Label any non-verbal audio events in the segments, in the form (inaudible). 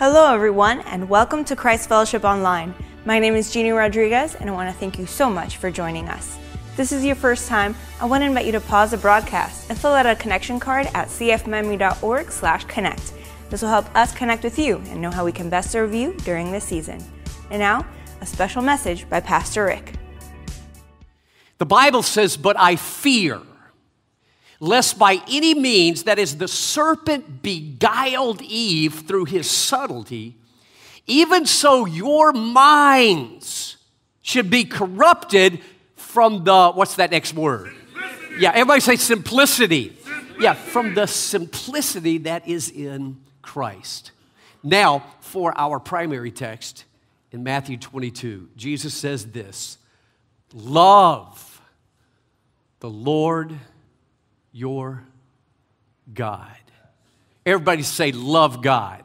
Hello, everyone, and welcome to Christ Fellowship Online. My name is Jeannie Rodriguez, and I want to thank you so much for joining us. If this is your first time, I want to invite you to pause the broadcast and fill out a connection card at cfmiami.org/connect. This will help us connect with you and know how we can best serve you during this season. And now, a special message by Pastor Rick. The Bible says, But I fear, lest by any means, that is, the serpent beguiled Eve through his subtlety, even so your minds should be corrupted from the, what's that next word? Yeah, everybody say simplicity. Yeah, from the simplicity that is in Christ. Now, for our primary text in Matthew 22, Jesus says this Love the Lord your God. Everybody say, Love God.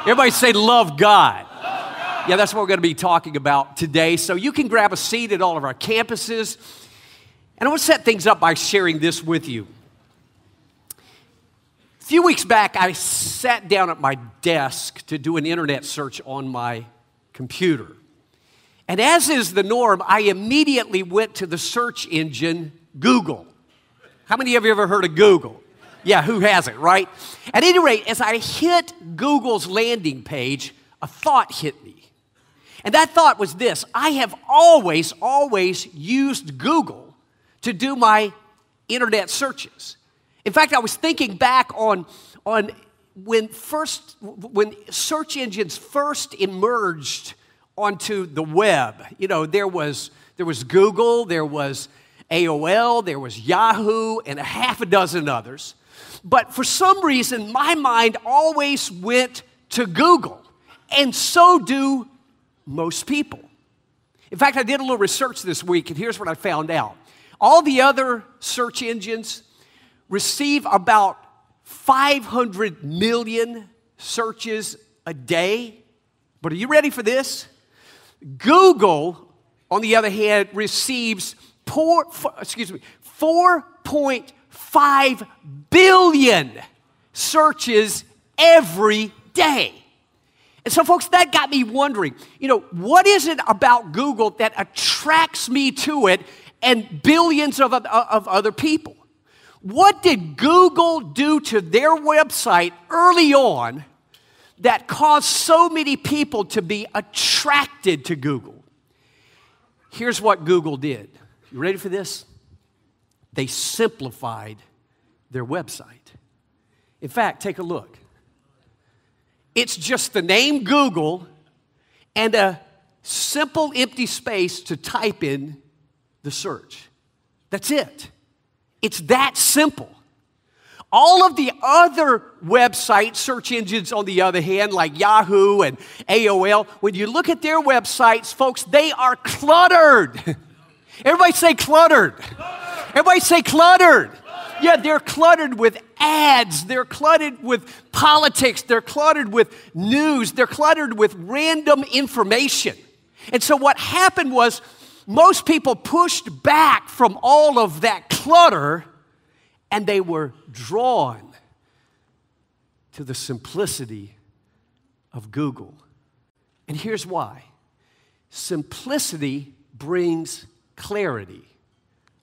Everybody say, Love God. Yeah, that's what we're going to be talking about today. So you can grab a seat at all of our campuses. And I want to set things up by sharing this with you. A few weeks back, I sat down at my desk to do an internet search on my computer. And as is the norm, I immediately went to the search engine Google. How many of you ever heard of Google? Yeah, who hasn't, right? At any rate, as I hit Google's landing page, a thought hit me. And that thought was this I have always, always used Google to do my internet searches. In fact, I was thinking back on, on when first when search engines first emerged onto the web. You know, there was there was Google, there was AOL, there was Yahoo, and a half a dozen others. But for some reason, my mind always went to Google, and so do most people. In fact, I did a little research this week, and here's what I found out. All the other search engines receive about 500 million searches a day. But are you ready for this? Google, on the other hand, receives poor, excuse me, 4.5 billion searches every day. And so, folks, that got me wondering, you know, what is it about Google that attracts me to it and billions of, of other people? What did Google do to their website early on that caused so many people to be attracted to Google? Here's what Google did you ready for this? They simplified their website. In fact, take a look. It's just the name Google and a simple empty space to type in the search. That's it. It's that simple. All of the other websites, search engines on the other hand, like Yahoo and AOL, when you look at their websites, folks, they are cluttered. (laughs) Everybody say cluttered. Everybody say cluttered. Yeah, they're cluttered with ads. They're cluttered with politics. They're cluttered with news. They're cluttered with random information. And so, what happened was most people pushed back from all of that clutter and they were drawn to the simplicity of Google. And here's why simplicity brings clarity.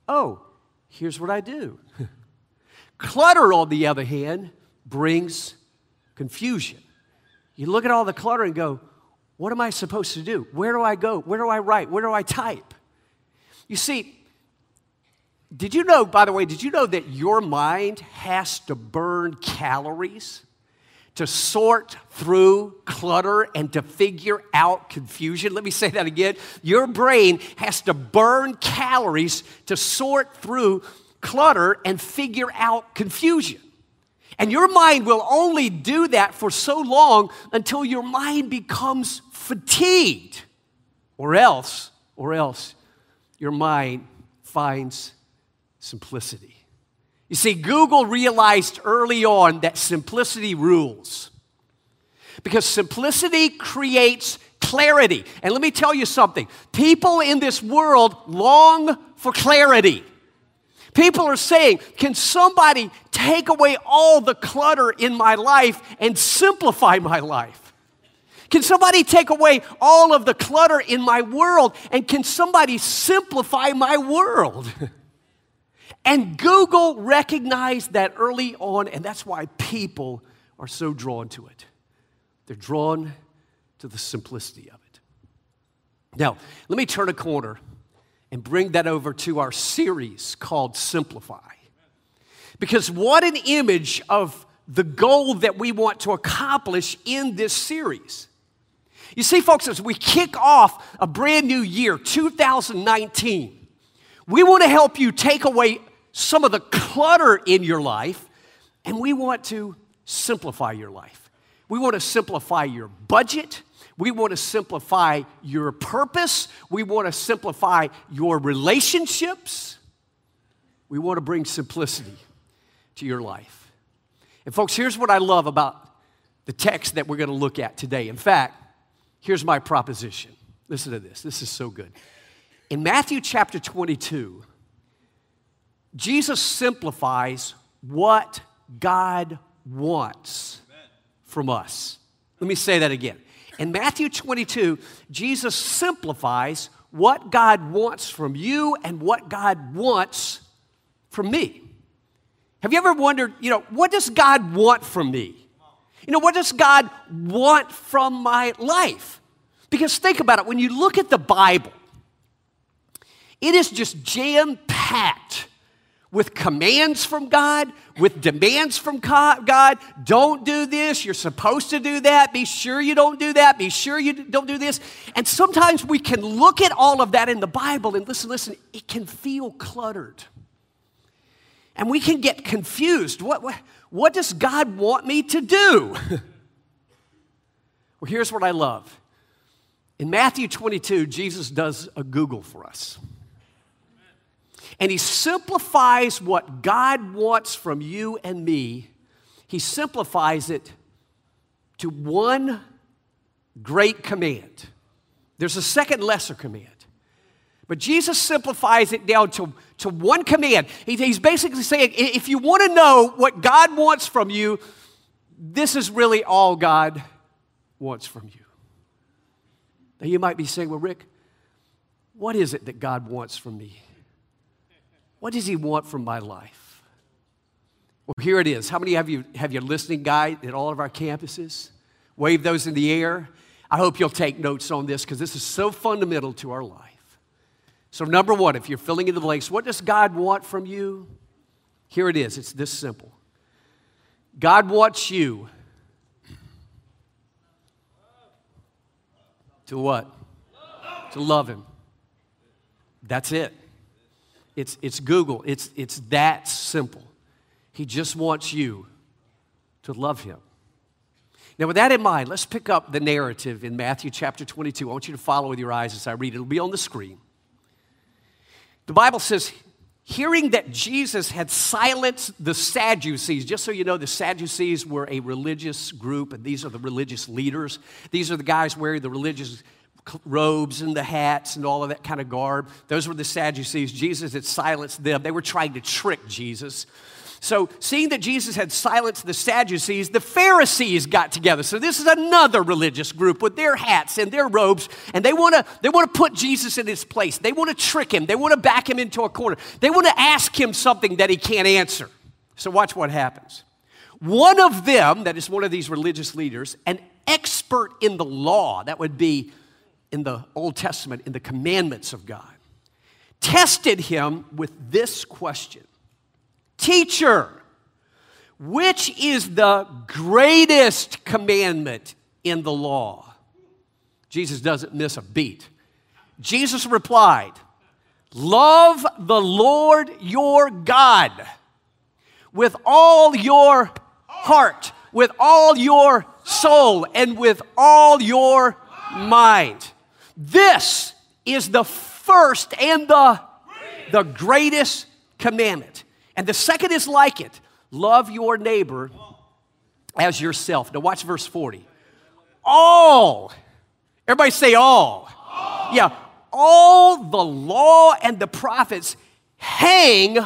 Oh, here's what I do. (laughs) clutter, on the other hand, brings confusion. You look at all the clutter and go, what am I supposed to do? Where do I go? Where do I write? Where do I type? You see, did you know, by the way, did you know that your mind has to burn calories? To sort through clutter and to figure out confusion. Let me say that again. Your brain has to burn calories to sort through clutter and figure out confusion. And your mind will only do that for so long until your mind becomes fatigued. Or else, or else, your mind finds simplicity. You see, Google realized early on that simplicity rules. Because simplicity creates clarity. And let me tell you something people in this world long for clarity. People are saying, Can somebody take away all the clutter in my life and simplify my life? Can somebody take away all of the clutter in my world? And can somebody simplify my world? (laughs) and Google recognized that early on, and that's why people are so drawn to it. They're drawn to the simplicity of it. Now, let me turn a corner and bring that over to our series called Simplify. Because what an image of the goal that we want to accomplish in this series. You see, folks, as we kick off a brand new year, 2019, we want to help you take away some of the clutter in your life and we want to simplify your life. We want to simplify your budget. We want to simplify your purpose. We want to simplify your relationships. We want to bring simplicity to your life. And, folks, here's what I love about the text that we're going to look at today. In fact, here's my proposition. Listen to this. This is so good. In Matthew chapter 22, Jesus simplifies what God wants from us. Let me say that again. In Matthew 22, Jesus simplifies what God wants from you and what God wants from me. Have you ever wondered, you know, what does God want from me? You know, what does God want from my life? Because think about it, when you look at the Bible, it is just jam packed with commands from God, with demands from God. Don't do this. You're supposed to do that. Be sure you don't do that. Be sure you don't do this. And sometimes we can look at all of that in the Bible and listen, listen, it can feel cluttered. And we can get confused. What, what, what does God want me to do? (laughs) well, here's what I love. In Matthew 22, Jesus does a Google for us. And he simplifies what God wants from you and me, he simplifies it to one great command. There's a second lesser command. But Jesus simplifies it down to, to one command. He, he's basically saying if you want to know what God wants from you, this is really all God wants from you. Now you might be saying, well, Rick, what is it that God wants from me? What does He want from my life? Well, here it is. How many of you have your listening guide at all of our campuses? Wave those in the air. I hope you'll take notes on this because this is so fundamental to our life. So, number one, if you're filling in the blanks, what does God want from you? Here it is. It's this simple God wants you to what? To love Him. That's it. It's, it's Google, it's, it's that simple. He just wants you to love him. Now, with that in mind, let's pick up the narrative in Matthew chapter 22. I want you to follow with your eyes as I read it. It'll be on the screen. The Bible says, hearing that Jesus had silenced the Sadducees, just so you know, the Sadducees were a religious group, and these are the religious leaders. These are the guys wearing the religious robes and the hats and all of that kind of garb. Those were the Sadducees. Jesus had silenced them. They were trying to trick Jesus. So, seeing that Jesus had silenced the Sadducees, the Pharisees got together. So, this is another religious group with their hats and their robes, and they want to they want to put Jesus in his place. They want to trick him. They want to back him into a corner. They want to ask him something that he can't answer. So, watch what happens. One of them, that is one of these religious leaders, an expert in the law, that would be in the Old Testament, in the commandments of God, tested him with this question Teacher, which is the greatest commandment in the law? Jesus doesn't miss a beat. Jesus replied, Love the Lord your God with all your heart, with all your soul, and with all your mind. This is the first and the, the greatest commandment. And the second is like it love your neighbor as yourself. Now, watch verse 40. All, everybody say all. all. Yeah, all the law and the prophets hang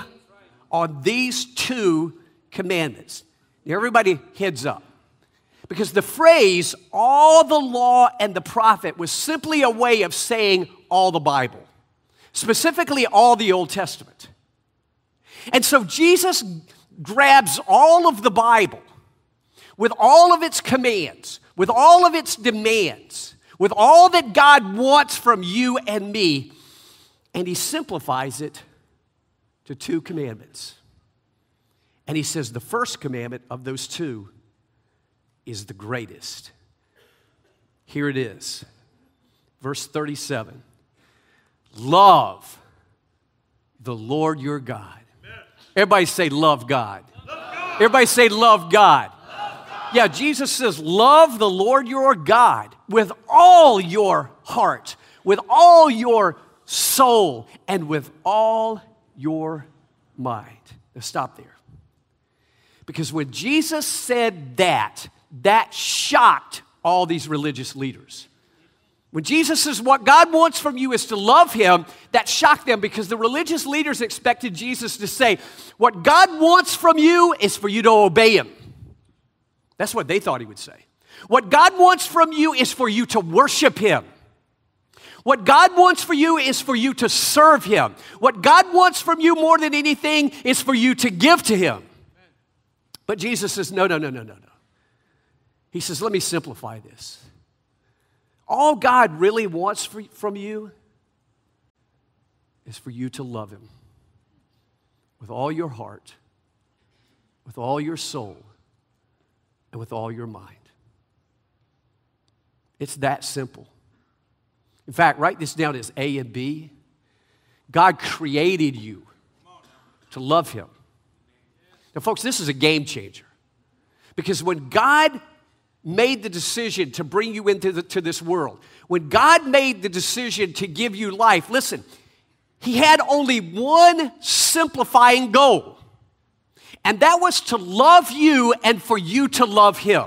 on these two commandments. Now, everybody, heads up. Because the phrase, all the law and the prophet, was simply a way of saying all the Bible, specifically all the Old Testament. And so Jesus grabs all of the Bible with all of its commands, with all of its demands, with all that God wants from you and me, and he simplifies it to two commandments. And he says the first commandment of those two is the greatest. Here it is, verse 37 Love the Lord your God. Everybody say, Love God. Everybody say, Love God. love God. Yeah, Jesus says, Love the Lord your God with all your heart, with all your soul, and with all your mind. Now, stop there. Because when Jesus said that, that shocked all these religious leaders. When Jesus says what God wants from you is to love Him, that shocked them because the religious leaders expected Jesus to say, What God wants from you is for you to obey Him. That's what they thought He would say. What God wants from you is for you to worship Him. What God wants for you is for you to serve Him. What God wants from you more than anything is for you to give to Him. But Jesus says, No, no, no, no, no, no. He says, Let me simplify this. All God really wants for, from you is for you to love Him with all your heart, with all your soul, and with all your mind. It's that simple. In fact, write this down as A and B. God created you to love Him. Now, folks, this is a game changer. Because when God made the decision to bring you into the, to this world, when God made the decision to give you life, listen, He had only one simplifying goal, and that was to love you and for you to love Him.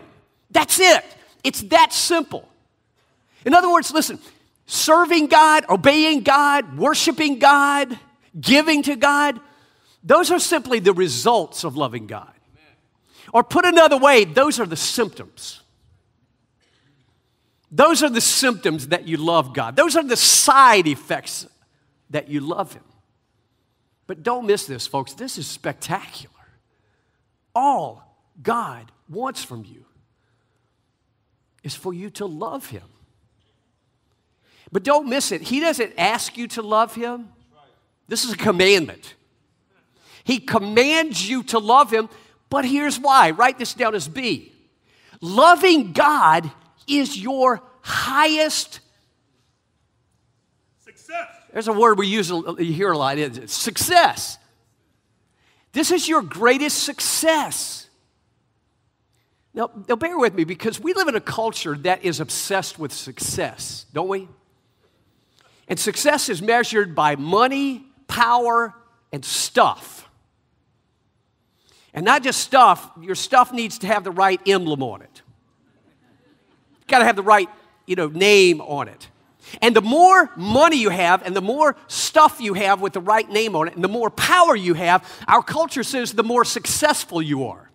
That's it. It's that simple. In other words, listen, serving God, obeying God, worshiping God, giving to God, those are simply the results of loving God. Or put another way, those are the symptoms. Those are the symptoms that you love God. Those are the side effects that you love Him. But don't miss this, folks. This is spectacular. All God wants from you is for you to love Him. But don't miss it. He doesn't ask you to love Him, this is a commandment. He commands you to love Him, but here's why. Write this down as B. Loving God is your highest success. There's a word we use, you hear a lot, it's success. This is your greatest success. Now, now, bear with me because we live in a culture that is obsessed with success, don't we? And success is measured by money, power, and stuff. And not just stuff, your stuff needs to have the right emblem on it got to have the right, you know, name on it. And the more money you have and the more stuff you have with the right name on it and the more power you have, our culture says the more successful you are.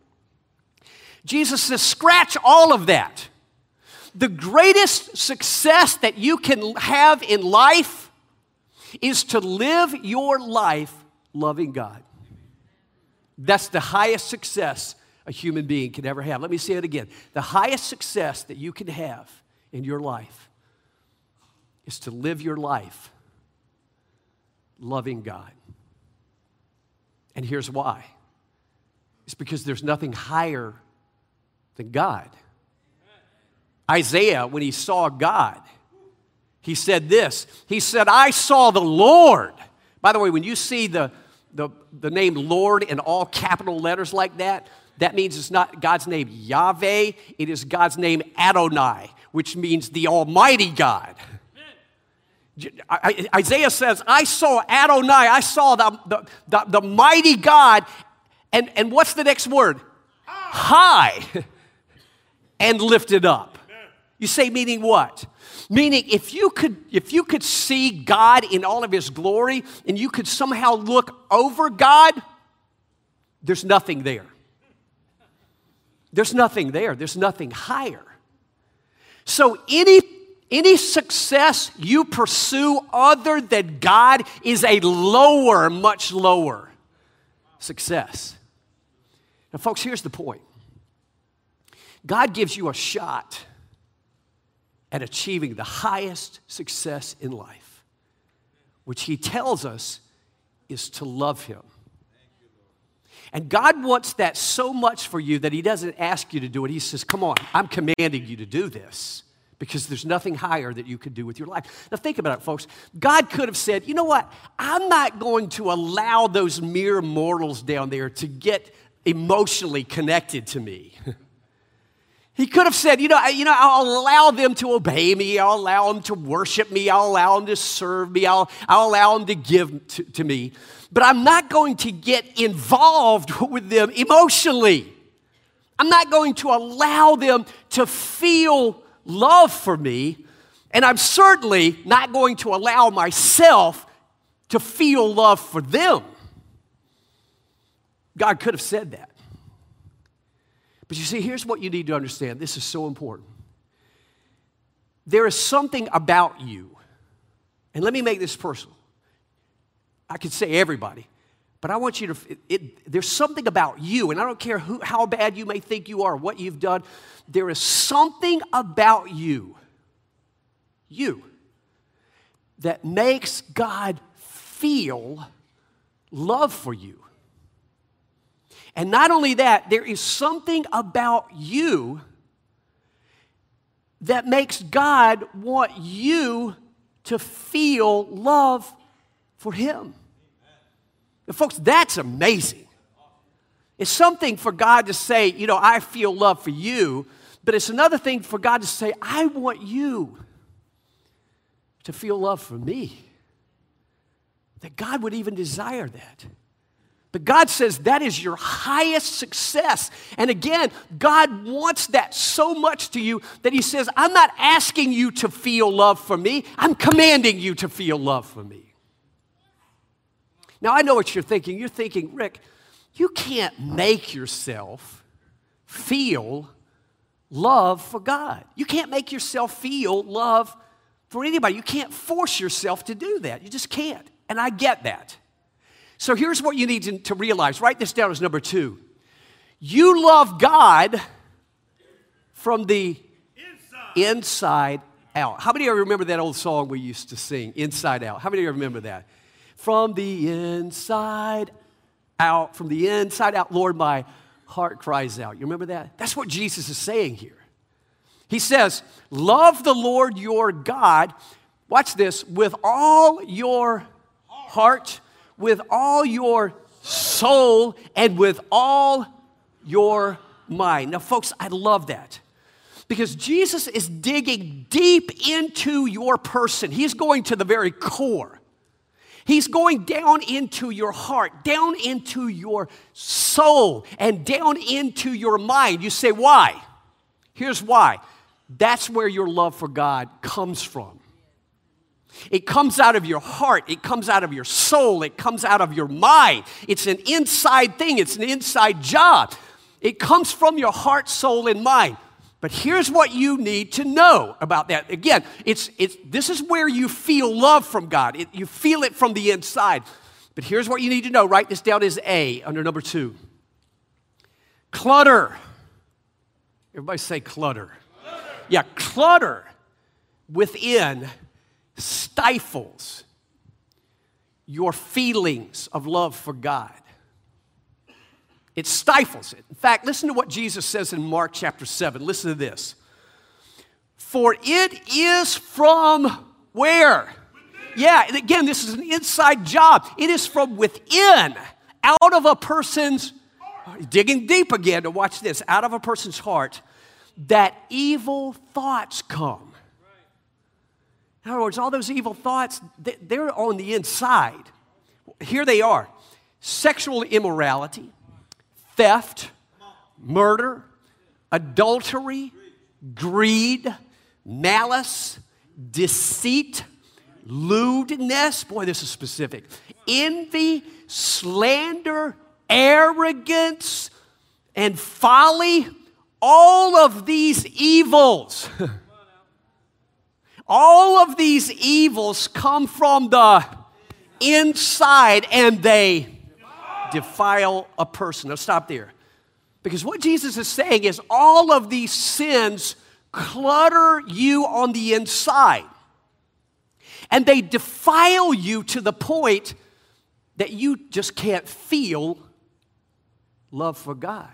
Jesus says, scratch all of that. The greatest success that you can have in life is to live your life loving God. That's the highest success a human being can ever have. Let me say it again. The highest success that you can have in your life is to live your life loving God. And here's why it's because there's nothing higher than God. Isaiah, when he saw God, he said this He said, I saw the Lord. By the way, when you see the, the, the name Lord in all capital letters like that, that means it's not God's name Yahweh, it is God's name Adonai, which means the Almighty God. Isaiah says, I saw Adonai, I saw the, the, the, the mighty God. And, and what's the next word? High. (laughs) and lifted up. You say, meaning what? Meaning, if you could, if you could see God in all of his glory and you could somehow look over God, there's nothing there. There's nothing there, there's nothing higher. So, any, any success you pursue other than God is a lower, much lower success. Now, folks, here's the point God gives you a shot at achieving the highest success in life, which He tells us is to love Him. And God wants that so much for you that He doesn't ask you to do it. He says, Come on, I'm commanding you to do this because there's nothing higher that you could do with your life. Now, think about it, folks. God could have said, You know what? I'm not going to allow those mere mortals down there to get emotionally connected to me. (laughs) He could have said, you know, you know, I'll allow them to obey me. I'll allow them to worship me. I'll allow them to serve me. I'll, I'll allow them to give to, to me. But I'm not going to get involved (laughs) with them emotionally. I'm not going to allow them to feel love for me. And I'm certainly not going to allow myself to feel love for them. God could have said that. But you see, here's what you need to understand this is so important. There is something about you, and let me make this personal. I could say everybody, but I want you to, it, it, there's something about you, and I don't care who, how bad you may think you are, what you've done, there is something about you, you, that makes God feel love for you. And not only that, there is something about you that makes God want you to feel love for Him. And folks, that's amazing. It's something for God to say, you know, I feel love for you, but it's another thing for God to say, I want you to feel love for me. That God would even desire that. But God says that is your highest success. And again, God wants that so much to you that He says, I'm not asking you to feel love for me, I'm commanding you to feel love for me. Now, I know what you're thinking. You're thinking, Rick, you can't make yourself feel love for God. You can't make yourself feel love for anybody. You can't force yourself to do that. You just can't. And I get that. So here's what you need to, to realize write this down as number two. You love God from the inside. inside out. How many of you remember that old song we used to sing, Inside Out? How many of you remember that? From the inside out, from the inside out, Lord, my heart cries out. You remember that? That's what Jesus is saying here. He says, Love the Lord your God, watch this, with all your heart, with all your soul and with all your mind. Now, folks, I love that because Jesus is digging deep into your person. He's going to the very core. He's going down into your heart, down into your soul, and down into your mind. You say, why? Here's why. That's where your love for God comes from. It comes out of your heart, it comes out of your soul, it comes out of your mind. It's an inside thing, it's an inside job. It comes from your heart, soul, and mind. But here's what you need to know about that. Again, it's, it's, this is where you feel love from God. It, you feel it from the inside. But here's what you need to know. Write this down as A under number two. Clutter. Everybody say clutter. clutter. Yeah, clutter within stifles your feelings of love for God. It stifles it. In fact, listen to what Jesus says in Mark chapter 7. Listen to this. For it is from where? Yeah, and again, this is an inside job. It is from within, out of a person's, digging deep again to watch this, out of a person's heart, that evil thoughts come. In other words, all those evil thoughts, they're on the inside. Here they are sexual immorality, theft, murder, adultery, greed, malice, deceit, lewdness. Boy, this is specific. Envy, slander, arrogance, and folly. all of these evils, (laughs) all of these evils come from the inside and they defile a person. Now, stop there. Because what Jesus is saying is all of these sins clutter you on the inside. And they defile you to the point that you just can't feel love for God.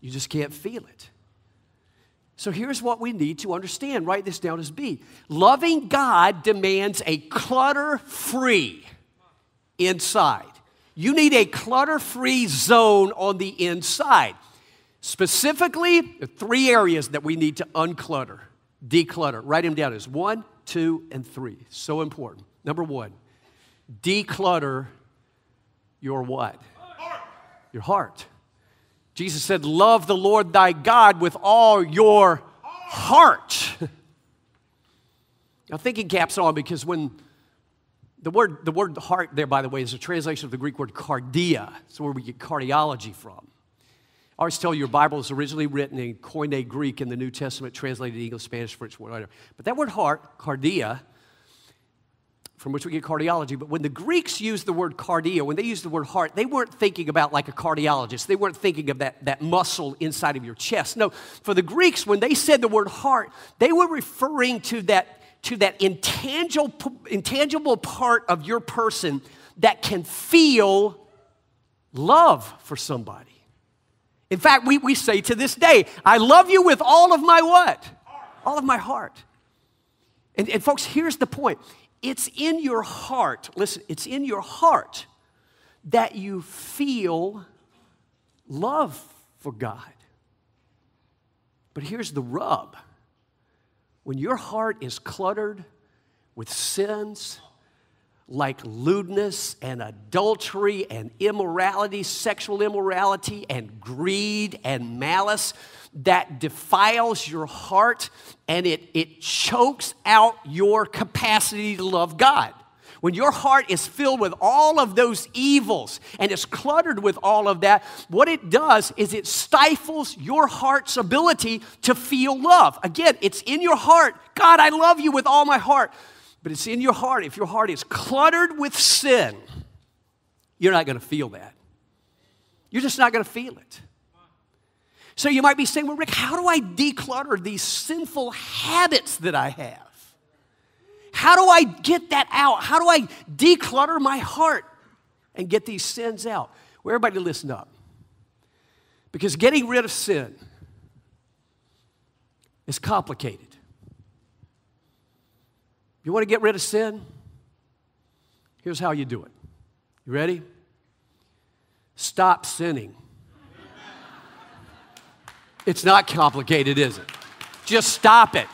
You just can't feel it. So here's what we need to understand. Write this down as B. Loving God demands a clutter free inside. You need a clutter free zone on the inside. Specifically, the three areas that we need to unclutter, declutter. Write them down as one, two, and three. So important. Number one, declutter your what? Heart. Your heart. Jesus said, Love the Lord thy God with all your heart. (laughs) now, thinking caps on because when the word, the word heart there, by the way, is a translation of the Greek word cardia. It's where we get cardiology from. I always tell you your Bible is originally written in Koine Greek in the New Testament, translated English, Spanish, French, whatever. But that word heart, cardia, from which we get cardiology. But when the Greeks used the word cardia, when they used the word heart, they weren't thinking about like a cardiologist. They weren't thinking of that, that muscle inside of your chest. No, for the Greeks, when they said the word heart, they were referring to that to that intangible, intangible part of your person that can feel love for somebody. In fact, we, we say to this day, I love you with all of my what? All of my heart. And, and folks, here's the point it's in your heart, listen, it's in your heart that you feel love for God. But here's the rub when your heart is cluttered with sins like lewdness and adultery and immorality, sexual immorality and greed and malice that defiles your heart and it, it chokes out your capacity to love God. When your heart is filled with all of those evils and it's cluttered with all of that, what it does is it stifles your heart's ability to feel love. Again, it's in your heart. God, I love you with all my heart. But it's in your heart. If your heart is cluttered with sin, you're not going to feel that. You're just not going to feel it. So you might be saying, well, Rick, how do I declutter these sinful habits that I have? How do I get that out? How do I declutter my heart and get these sins out? Well, everybody listen up. Because getting rid of sin is complicated. You want to get rid of sin? Here's how you do it. You ready? Stop sinning. It's not complicated, is it? Just stop it.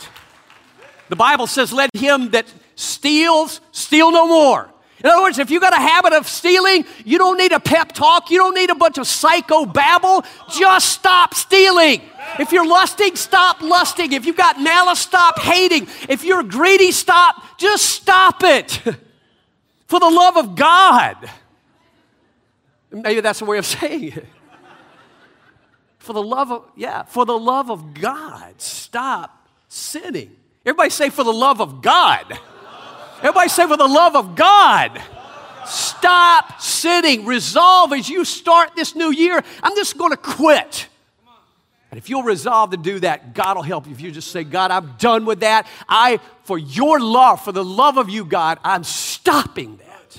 The Bible says, let him that steals steal no more. In other words, if you got a habit of stealing, you don't need a pep talk. You don't need a bunch of psycho babble. Just stop stealing. If you're lusting, stop lusting. If you've got malice, stop hating. If you're greedy, stop. Just stop it. (laughs) For the love of God. Maybe that's a way of (laughs) saying it. For the love of, yeah, for the love of God, stop sinning. Everybody say, for the love of God. Everybody say, for the love of God. Stop sitting. Resolve as you start this new year. I'm just going to quit. And if you'll resolve to do that, God will help you. If you just say, God, I'm done with that. I, for your love, for the love of you, God, I'm stopping that.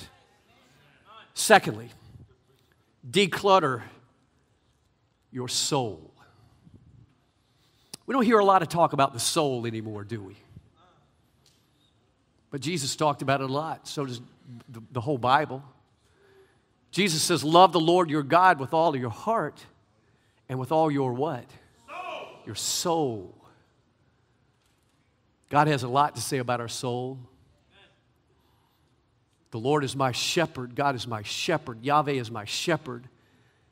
Secondly, declutter your soul. We don't hear a lot of talk about the soul anymore, do we? But Jesus talked about it a lot. So does the, the whole Bible. Jesus says, Love the Lord your God with all your heart and with all your what? Soul. Your soul. God has a lot to say about our soul. The Lord is my shepherd. God is my shepherd. Yahweh is my shepherd.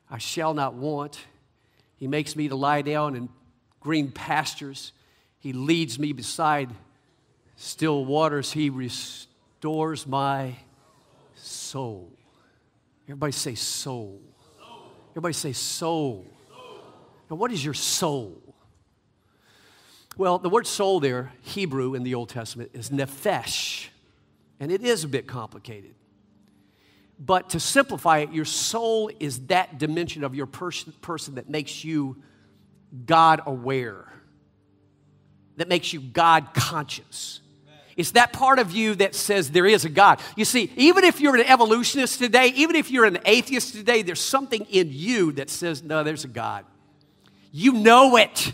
I shall not want. He makes me to lie down in green pastures. He leads me beside still waters. He restores my soul. Everybody say soul. Everybody say soul. Now, what is your soul? Well, the word soul there, Hebrew in the Old Testament, is nephesh, and it is a bit complicated. But to simplify it, your soul is that dimension of your person, person that makes you God aware, that makes you God conscious. It's that part of you that says there is a God. You see, even if you're an evolutionist today, even if you're an atheist today, there's something in you that says, no, there's a God. You know it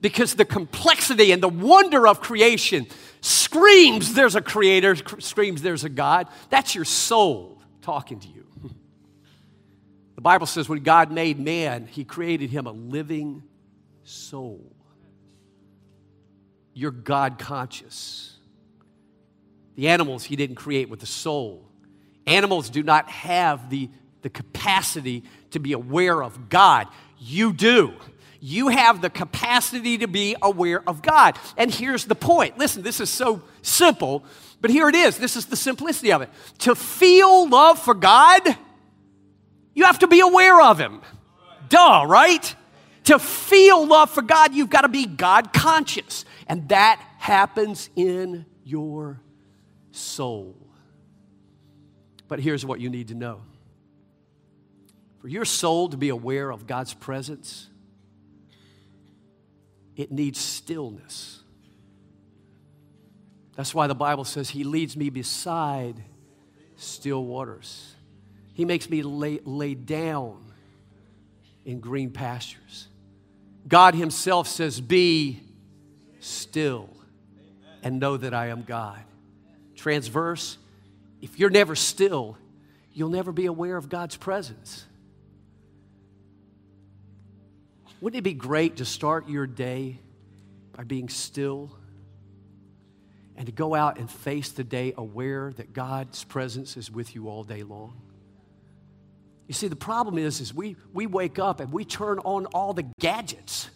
because the complexity and the wonder of creation screams there's a creator, screams there's a God. That's your soul talking to you. The Bible says when God made man, he created him a living soul. You're God conscious. The animals he didn't create with the soul. Animals do not have the, the capacity to be aware of God. You do. You have the capacity to be aware of God. And here's the point. Listen, this is so simple, but here it is. This is the simplicity of it. To feel love for God, you have to be aware of Him. Duh, right? To feel love for God, you've got to be God conscious. And that happens in your soul. But here's what you need to know for your soul to be aware of God's presence, it needs stillness. That's why the Bible says, He leads me beside still waters. He makes me lay, lay down in green pastures. God Himself says, Be still and know that I am God. Transverse, if you're never still, you'll never be aware of God's presence. Wouldn't it be great to start your day by being still and to go out and face the day aware that God's presence is with you all day long? You see, the problem is, is we, we wake up and we turn on all the gadgets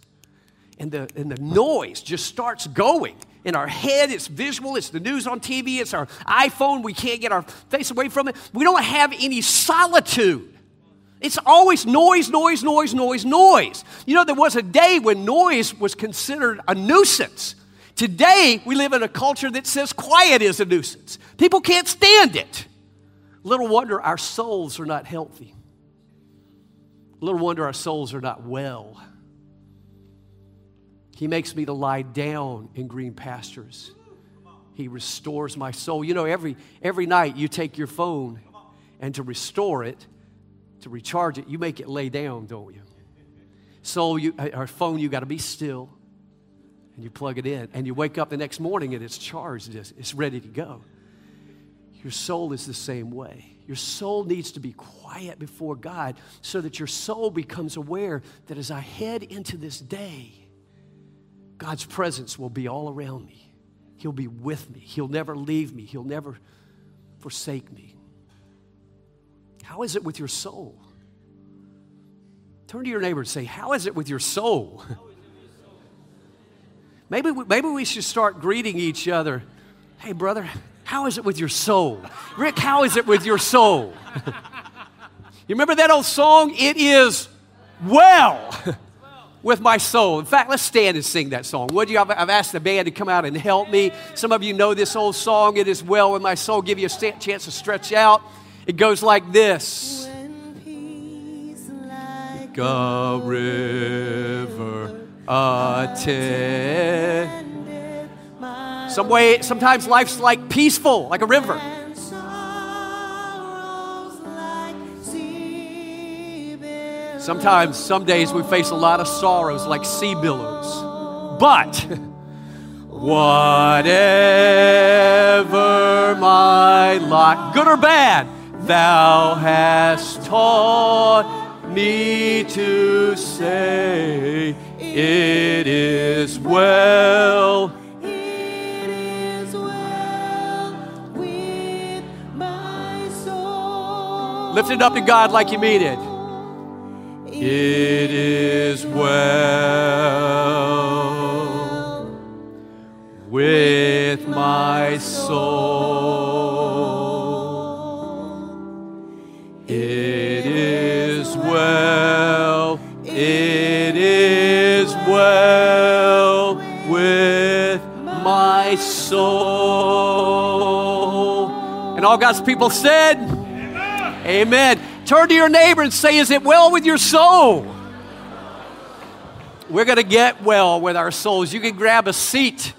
and the, and the noise just starts going. In our head, it's visual, it's the news on TV, it's our iPhone, we can't get our face away from it. We don't have any solitude. It's always noise, noise, noise, noise, noise. You know, there was a day when noise was considered a nuisance. Today, we live in a culture that says quiet is a nuisance. People can't stand it. Little wonder our souls are not healthy. Little wonder our souls are not well. He makes me to lie down in green pastures. He restores my soul. You know, every, every night you take your phone and to restore it, to recharge it, you make it lay down, don't you? So, you, uh, our phone, you got to be still and you plug it in and you wake up the next morning and it's charged, it's ready to go. Your soul is the same way. Your soul needs to be quiet before God so that your soul becomes aware that as I head into this day, God's presence will be all around me. He'll be with me. He'll never leave me. He'll never forsake me. How is it with your soul? Turn to your neighbor and say, How is it with your soul? maybe, we, maybe we should start greeting each other. Hey, brother, how is it with your soul? Rick, how is it with your soul? (laughs) you remember that old song? It is well (laughs) with my soul. In fact, let's stand and sing that song. Would you? I've, I've, asked the band to come out and help me. Some of you know this old song, It Is Well with My Soul. Give you a chance to stretch out. It goes like this like a river attended some way, sometimes life's like peaceful, like a river. Sometimes, some days we face a lot of sorrows like sea billows. But whatever my lot, good or bad, thou hast taught me to say, It is well it is well with my soul. Lift it up to God like you mean it. It is well with my soul. It is well, it is well with my soul. And all God's people said, Amen. Amen. Turn to your neighbor and say, Is it well with your soul? We're going to get well with our souls. You can grab a seat.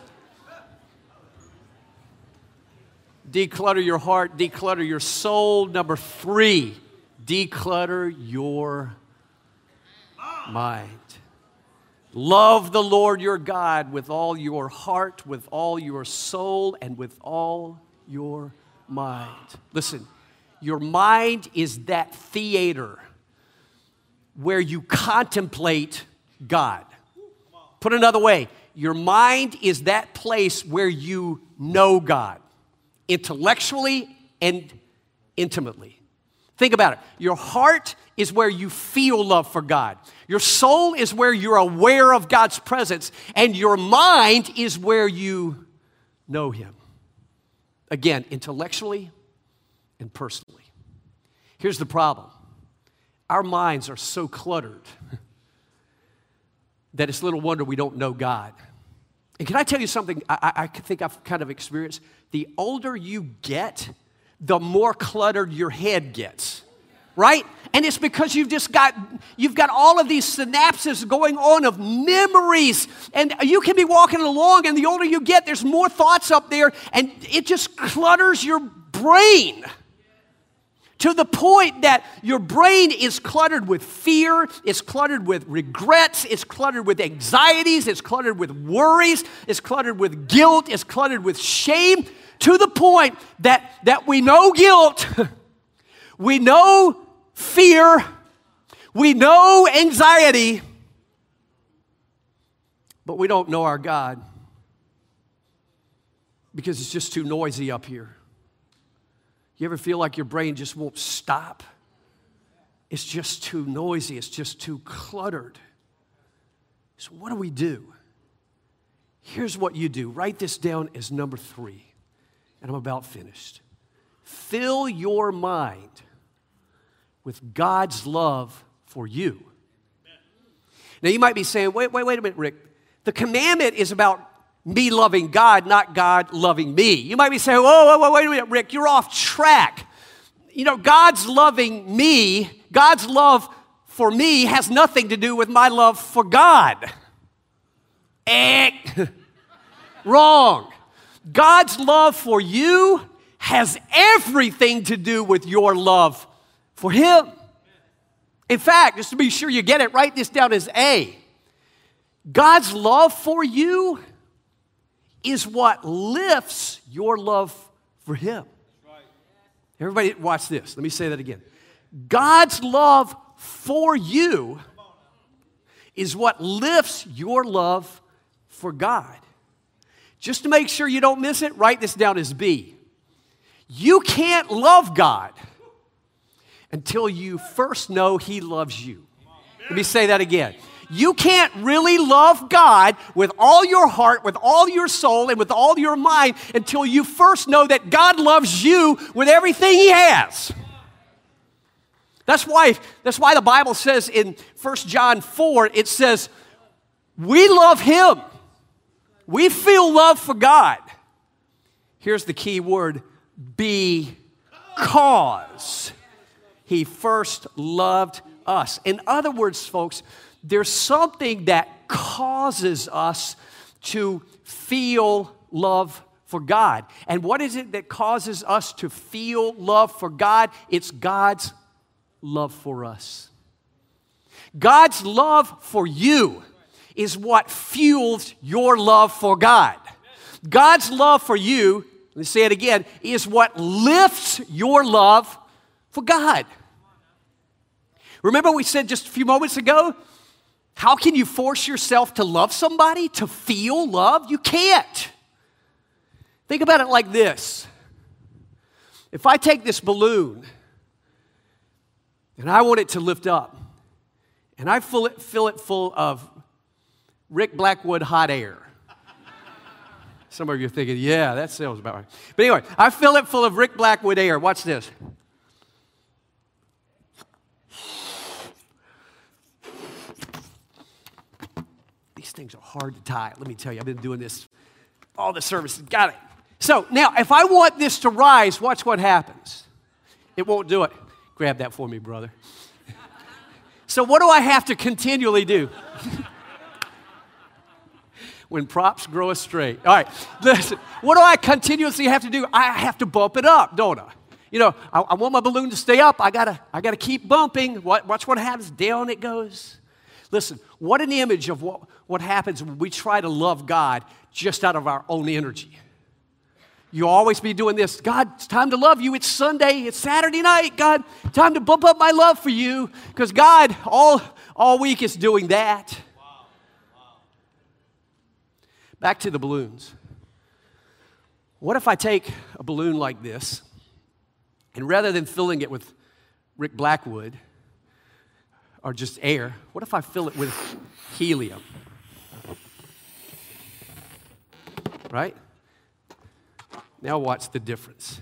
Declutter your heart, declutter your soul. Number three, declutter your mind. Love the Lord your God with all your heart, with all your soul, and with all your mind. Listen, your mind is that theater where you contemplate God. Put another way, your mind is that place where you know God intellectually and intimately. Think about it. Your heart is where you feel love for God. Your soul is where you're aware of God's presence. And your mind is where you know Him. Again, intellectually and personally. Here's the problem our minds are so cluttered that it's little wonder we don't know God. And can I tell you something I, I think I've kind of experienced? The older you get, the more cluttered your head gets right and it's because you've just got you've got all of these synapses going on of memories and you can be walking along and the older you get there's more thoughts up there and it just clutters your brain to the point that your brain is cluttered with fear, it's cluttered with regrets, it's cluttered with anxieties, it's cluttered with worries, it's cluttered with guilt, it's cluttered with shame, to the point that, that we know guilt, (laughs) we know fear, we know anxiety, but we don't know our God because it's just too noisy up here. You ever feel like your brain just won't stop? It's just too noisy, it's just too cluttered. So, what do we do? Here's what you do write this down as number three, and I'm about finished. Fill your mind with God's love for you. Now, you might be saying, wait, wait, wait a minute, Rick. The commandment is about me loving God, not God loving me. You might be saying, whoa, whoa, whoa, wait a minute, Rick, you're off track. You know, God's loving me, God's love for me has nothing to do with my love for God. Eh, (laughs) wrong. God's love for you has everything to do with your love for Him. In fact, just to be sure you get it, write this down as A. God's love for you is what lifts your love for Him. Everybody, watch this. Let me say that again. God's love for you is what lifts your love for God. Just to make sure you don't miss it, write this down as B. You can't love God until you first know He loves you. Let me say that again. You can't really love God with all your heart, with all your soul, and with all your mind until you first know that God loves you with everything He has. That's why, that's why the Bible says in 1 John 4, it says, We love Him. We feel love for God. Here's the key word because He first loved us. In other words, folks, there's something that causes us to feel love for God. And what is it that causes us to feel love for God? It's God's love for us. God's love for you is what fuels your love for God. God's love for you, let me say it again, is what lifts your love for God. Remember, we said just a few moments ago how can you force yourself to love somebody, to feel love? You can't. Think about it like this if I take this balloon and I want it to lift up, and I fill it, fill it full of Rick Blackwood hot air. Some of you are thinking, yeah, that sounds about right. But anyway, I fill it full of Rick Blackwood air. Watch this. These things are hard to tie. Let me tell you, I've been doing this all the services. Got it. So now, if I want this to rise, watch what happens. It won't do it. Grab that for me, brother. (laughs) so, what do I have to continually do? (laughs) when props grow straight. All right, listen, what do I continuously have to do? I have to bump it up, don't I? You know, I, I want my balloon to stay up. I gotta, I gotta keep bumping. Watch what happens. Down it goes. Listen, what an image of what, what happens when we try to love God just out of our own energy. You always be doing this. God, it's time to love you. It's Sunday. It's Saturday night. God, time to bump up my love for you. Because God, all, all week is doing that. Back to the balloons. What if I take a balloon like this, and rather than filling it with Rick Blackwood or just air, what if I fill it with helium? Right? Now, watch the difference.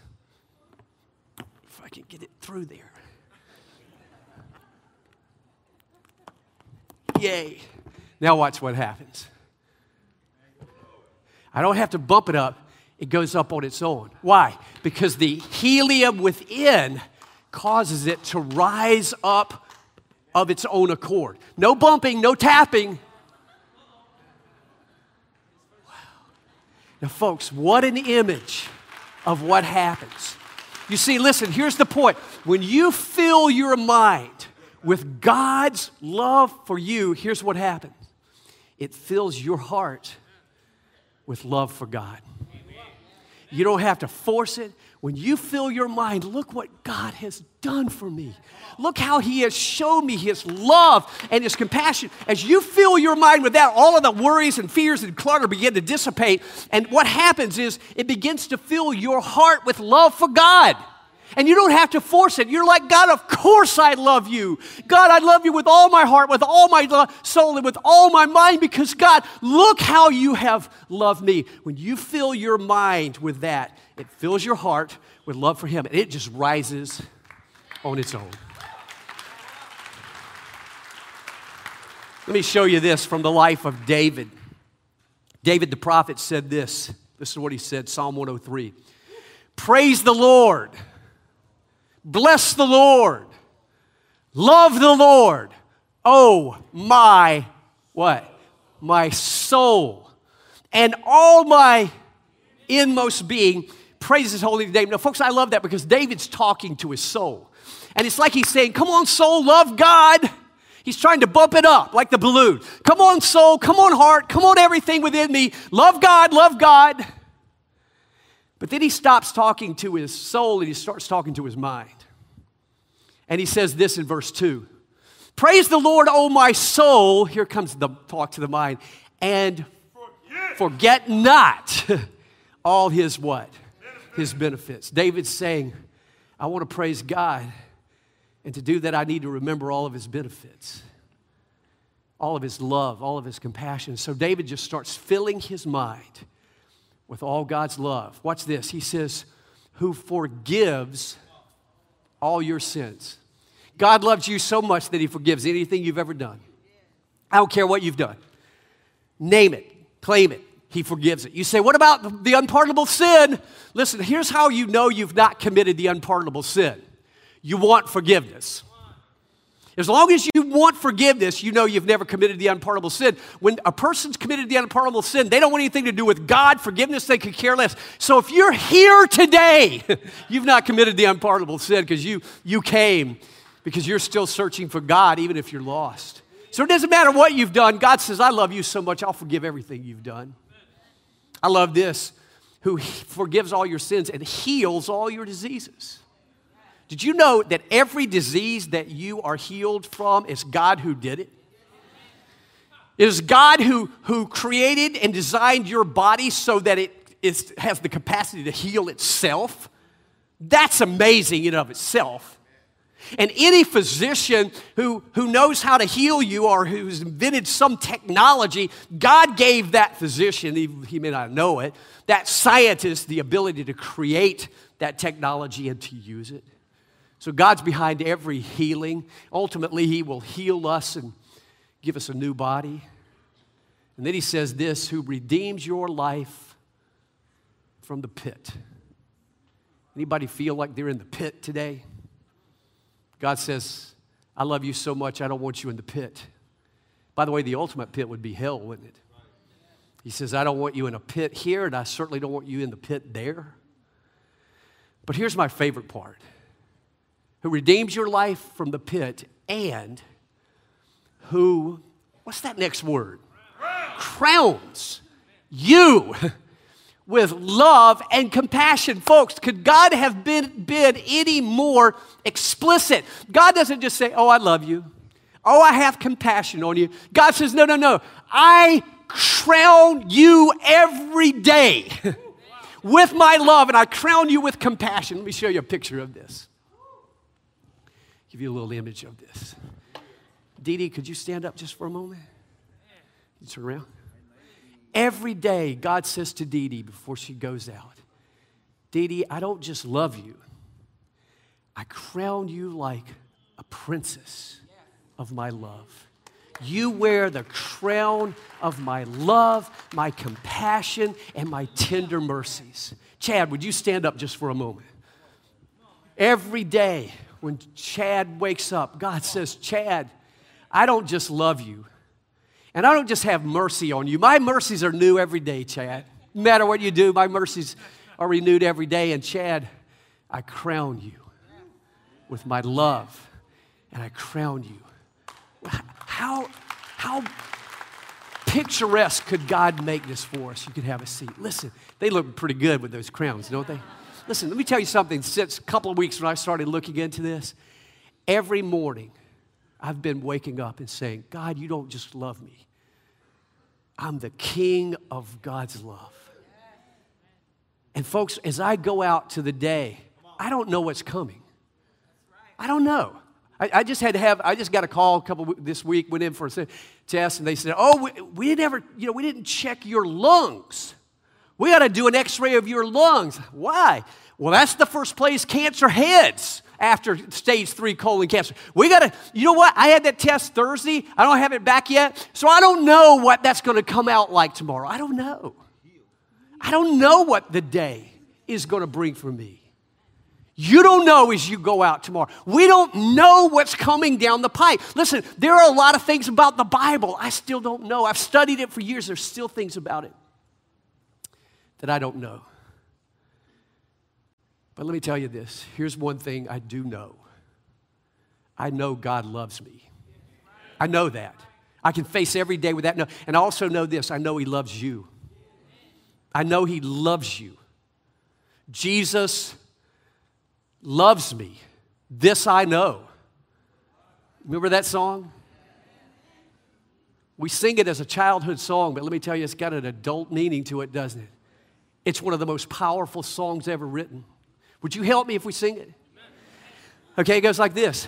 If I can get it through there. Yay. Now, watch what happens. I don't have to bump it up, it goes up on its own. Why? Because the helium within causes it to rise up of its own accord. No bumping, no tapping. Now, folks, what an image of what happens. You see, listen, here's the point. When you fill your mind with God's love for you, here's what happens it fills your heart with love for God. You don't have to force it. When you fill your mind, look what God has done for me. Look how He has shown me His love and His compassion. As you fill your mind with that, all of the worries and fears and clutter begin to dissipate. And what happens is it begins to fill your heart with love for God. And you don't have to force it. You're like, God, of course I love you. God, I love you with all my heart, with all my soul, and with all my mind because, God, look how you have loved me. When you fill your mind with that, it fills your heart with love for Him, and it just rises on its own. Let me show you this from the life of David. David the prophet said this. This is what he said Psalm 103. Praise the Lord. Bless the Lord. Love the Lord. Oh, my, what? My soul. And all my inmost being praise his holy name. Now, folks, I love that because David's talking to his soul. And it's like he's saying, Come on, soul, love God. He's trying to bump it up like the balloon. Come on, soul. Come on, heart. Come on, everything within me. Love God, love God. But then he stops talking to his soul and he starts talking to his mind. And he says this in verse 2 Praise the Lord, O my soul. Here comes the talk to the mind. And forget, forget not (laughs) all his what? His benefits. David's saying, I want to praise God. And to do that, I need to remember all of his benefits, all of his love, all of his compassion. So David just starts filling his mind with all God's love. Watch this. He says, Who forgives all your sins. God loves you so much that He forgives anything you've ever done. I don't care what you've done. Name it, claim it. He forgives it. You say, What about the unpardonable sin? Listen, here's how you know you've not committed the unpardonable sin you want forgiveness. As long as you want forgiveness, you know you've never committed the unpardonable sin. When a person's committed the unpardonable sin, they don't want anything to do with God, forgiveness, they could care less. So if you're here today, (laughs) you've not committed the unpardonable sin because you, you came because you're still searching for God even if you're lost. So it doesn't matter what you've done. God says, I love you so much, I'll forgive everything you've done. I love this who forgives all your sins and heals all your diseases. Did you know that every disease that you are healed from is God who did it? It is God who, who created and designed your body so that it is, has the capacity to heal itself. That's amazing in of itself. And any physician who, who knows how to heal you or who's invented some technology, God gave that physician, he, he may not know it, that scientist the ability to create that technology and to use it. So God's behind every healing. Ultimately, He will heal us and give us a new body. And then He says this who redeems your life from the pit. Anybody feel like they're in the pit today? God says, I love you so much, I don't want you in the pit. By the way, the ultimate pit would be hell, wouldn't it? He says, I don't want you in a pit here, and I certainly don't want you in the pit there. But here's my favorite part who redeems your life from the pit and who, what's that next word? Crowns you (laughs) with love and compassion. Folks, could God have been, been any more explicit? God doesn't just say, Oh, I love you. Oh, I have compassion on you. God says, No, no, no. I crown you every day (laughs) with my love, and I crown you with compassion. Let me show you a picture of this. Give you a little image of this. Dee Dee, could you stand up just for a moment? You turn around. Every day, God says to Dee Dee before she goes out, Dee Dee, I don't just love you, I crown you like a princess of my love. You wear the crown of my love, my compassion, and my tender mercies. Chad, would you stand up just for a moment? Every day when Chad wakes up, God says, Chad, I don't just love you, and I don't just have mercy on you. My mercies are new every day, Chad. No matter what you do, my mercies are renewed every day. And Chad, I crown you with my love, and I crown you. How, how picturesque could God make this for us? You could have a seat. Listen, they look pretty good with those crowns, don't they? Listen, let me tell you something. Since a couple of weeks when I started looking into this, every morning I've been waking up and saying, God, you don't just love me. I'm the king of God's love. And folks, as I go out to the day, I don't know what's coming. I don't know. I, I just had to have, I just got a call a couple this week, went in for a test, and they said, Oh, we, we never, you know, we didn't check your lungs. We got to do an x ray of your lungs. Why? Well, that's the first place cancer heads after stage three colon cancer. We got to, you know what? I had that test Thursday. I don't have it back yet. So I don't know what that's going to come out like tomorrow. I don't know. I don't know what the day is going to bring for me. You don't know as you go out tomorrow. We don't know what's coming down the pipe. Listen, there are a lot of things about the Bible I still don't know. I've studied it for years. There's still things about it that I don't know. But let me tell you this here's one thing I do know I know God loves me. I know that. I can face every day with that. No, and I also know this I know He loves you. I know He loves you. Jesus loves me. This I know. Remember that song? We sing it as a childhood song, but let me tell you, it's got an adult meaning to it, doesn't it? It's one of the most powerful songs ever written. Would you help me if we sing it? Okay, it goes like this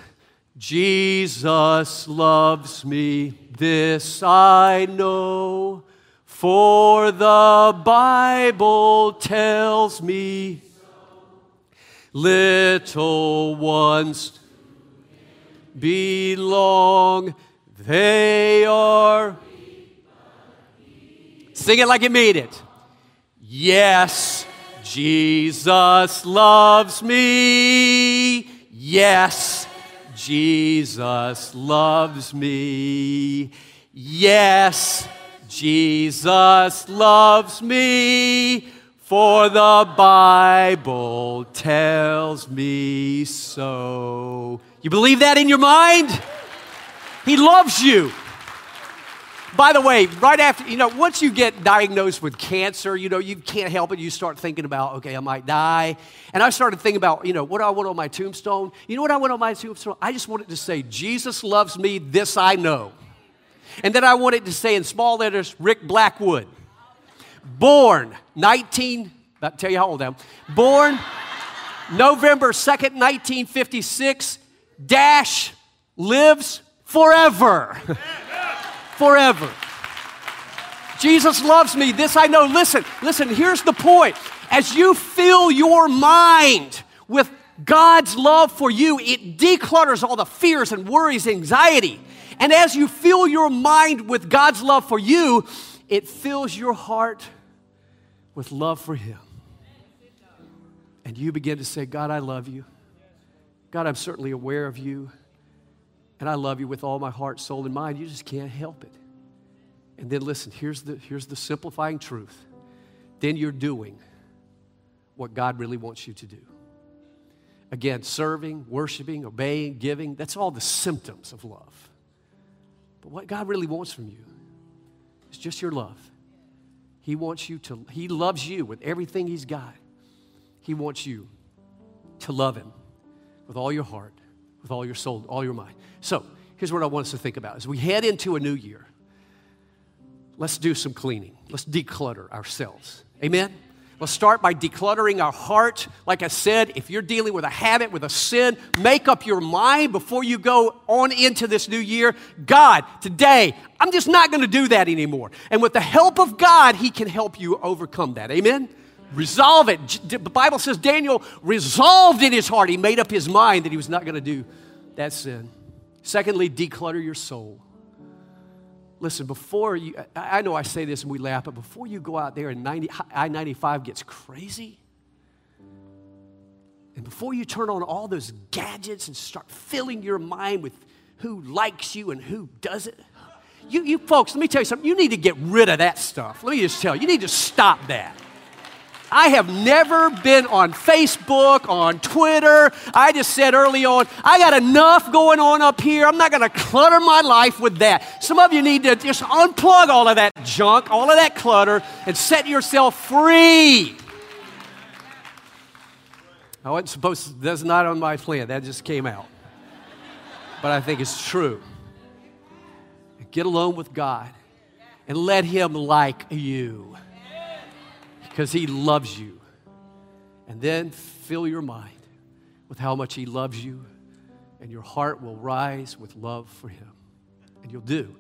Jesus loves me, this I know, for the Bible tells me. Little ones belong, they are. Sing it like you mean it. Yes, Jesus loves me. Yes, Jesus loves me. Yes, Jesus loves me. For the Bible tells me so. You believe that in your mind? He loves you. By the way, right after, you know, once you get diagnosed with cancer, you know, you can't help it. You start thinking about, okay, I might die. And I started thinking about, you know, what do I want on my tombstone? You know what I want on my tombstone? I just wanted to say, Jesus loves me, this I know. And then I wanted to say in small letters, Rick Blackwood. Born 19, I'll tell you how old I am. Born November 2nd, 1956, dash, lives forever. (laughs) forever. Jesus loves me. This I know. Listen, listen, here's the point. As you fill your mind with God's love for you, it declutters all the fears and worries, anxiety. And as you fill your mind with God's love for you, it fills your heart with love for Him. and you begin to say, God, I love you. God, I'm certainly aware of you. And I love you with all my heart, soul, and mind. You just can't help it. And then listen, here's the, here's the simplifying truth. Then you're doing what God really wants you to do. Again, serving, worshiping, obeying, giving, that's all the symptoms of love. But what God really wants from you is just your love. He wants you to, He loves you with everything He's got. He wants you to love Him with all your heart, with all your soul, all your mind. So, here's what I want us to think about as we head into a new year. Let's do some cleaning. Let's declutter ourselves. Amen? Let's start by decluttering our heart. Like I said, if you're dealing with a habit, with a sin, make up your mind before you go on into this new year. God, today, I'm just not going to do that anymore. And with the help of God, He can help you overcome that. Amen? Resolve it. The Bible says Daniel resolved in his heart. He made up his mind that he was not going to do that sin. Secondly, declutter your soul. Listen, before you, I know I say this and we laugh, but before you go out there and I 95 gets crazy, and before you turn on all those gadgets and start filling your mind with who likes you and who doesn't, you, you folks, let me tell you something. You need to get rid of that stuff. Let me just tell you, you need to stop that. I have never been on Facebook, on Twitter. I just said early on, I got enough going on up here. I'm not going to clutter my life with that. Some of you need to just unplug all of that junk, all of that clutter, and set yourself free. I wasn't supposed to, that's not on my plan. That just came out. But I think it's true. Get alone with God and let Him like you because He loves you. And then fill your mind with how much He loves you, and your heart will rise with love for Him. And you'll do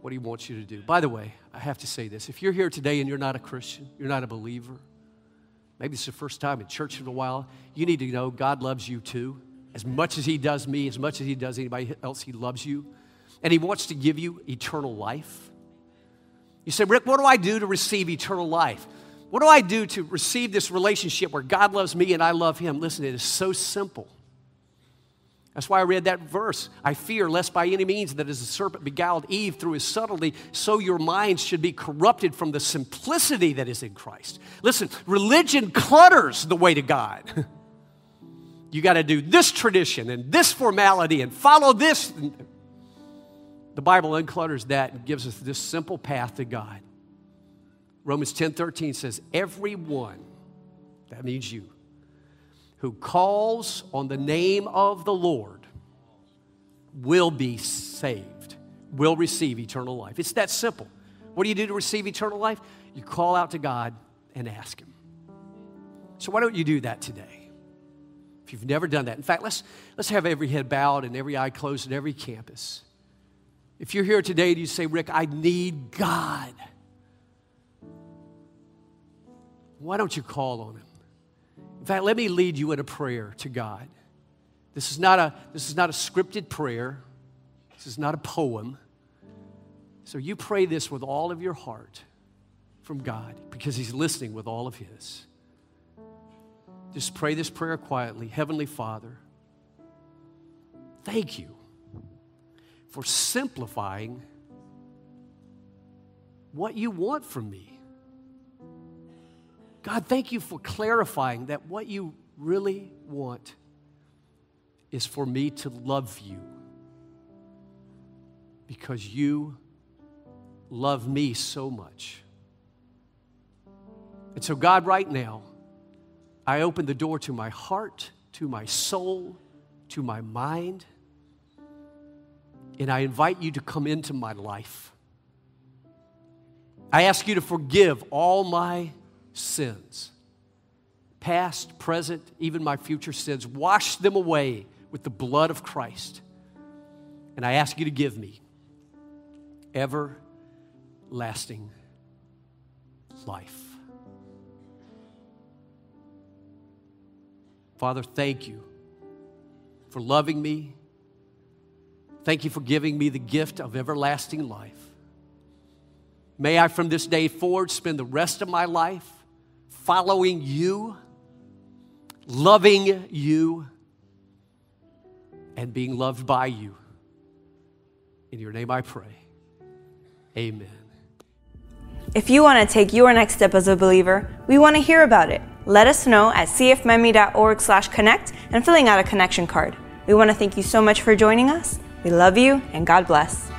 what He wants you to do. By the way, I have to say this if you're here today and you're not a Christian, you're not a believer, maybe it's the first time in church in a while, you need to know God loves you too. As much as He does me, as much as He does anybody else, He loves you. And He wants to give you eternal life. You say, Rick, what do I do to receive eternal life? What do I do to receive this relationship where God loves me and I love him? Listen, it is so simple. That's why I read that verse. I fear lest by any means that as the serpent beguiled Eve through his subtlety, so your minds should be corrupted from the simplicity that is in Christ. Listen, religion clutters the way to God. (laughs) you got to do this tradition and this formality and follow this. The Bible unclutters that and gives us this simple path to God. Romans 10 13 says, Everyone, that means you, who calls on the name of the Lord will be saved, will receive eternal life. It's that simple. What do you do to receive eternal life? You call out to God and ask Him. So, why don't you do that today? If you've never done that, in fact, let's, let's have every head bowed and every eye closed at every campus. If you're here today and you say, Rick, I need God. Why don't you call on him? In fact, let me lead you in a prayer to God. This is not a, this is not a scripted prayer. This is not a poem. So you pray this with all of your heart from God because He's listening with all of His. Just pray this prayer quietly. Heavenly Father, thank you for simplifying what you want from me. God, thank you for clarifying that what you really want is for me to love you because you love me so much. And so, God, right now, I open the door to my heart, to my soul, to my mind, and I invite you to come into my life. I ask you to forgive all my sins, past, present, even my future sins. Wash them away with the blood of Christ. And I ask you to give me everlasting life. Father, thank you for loving me. Thank you for giving me the gift of everlasting life. May I from this day forward spend the rest of my life following you loving you and being loved by you. In your name I pray. Amen. If you want to take your next step as a believer, we want to hear about it. Let us know at cfmiami.org slash connect and filling out a connection card. We want to thank you so much for joining us. We love you and God bless.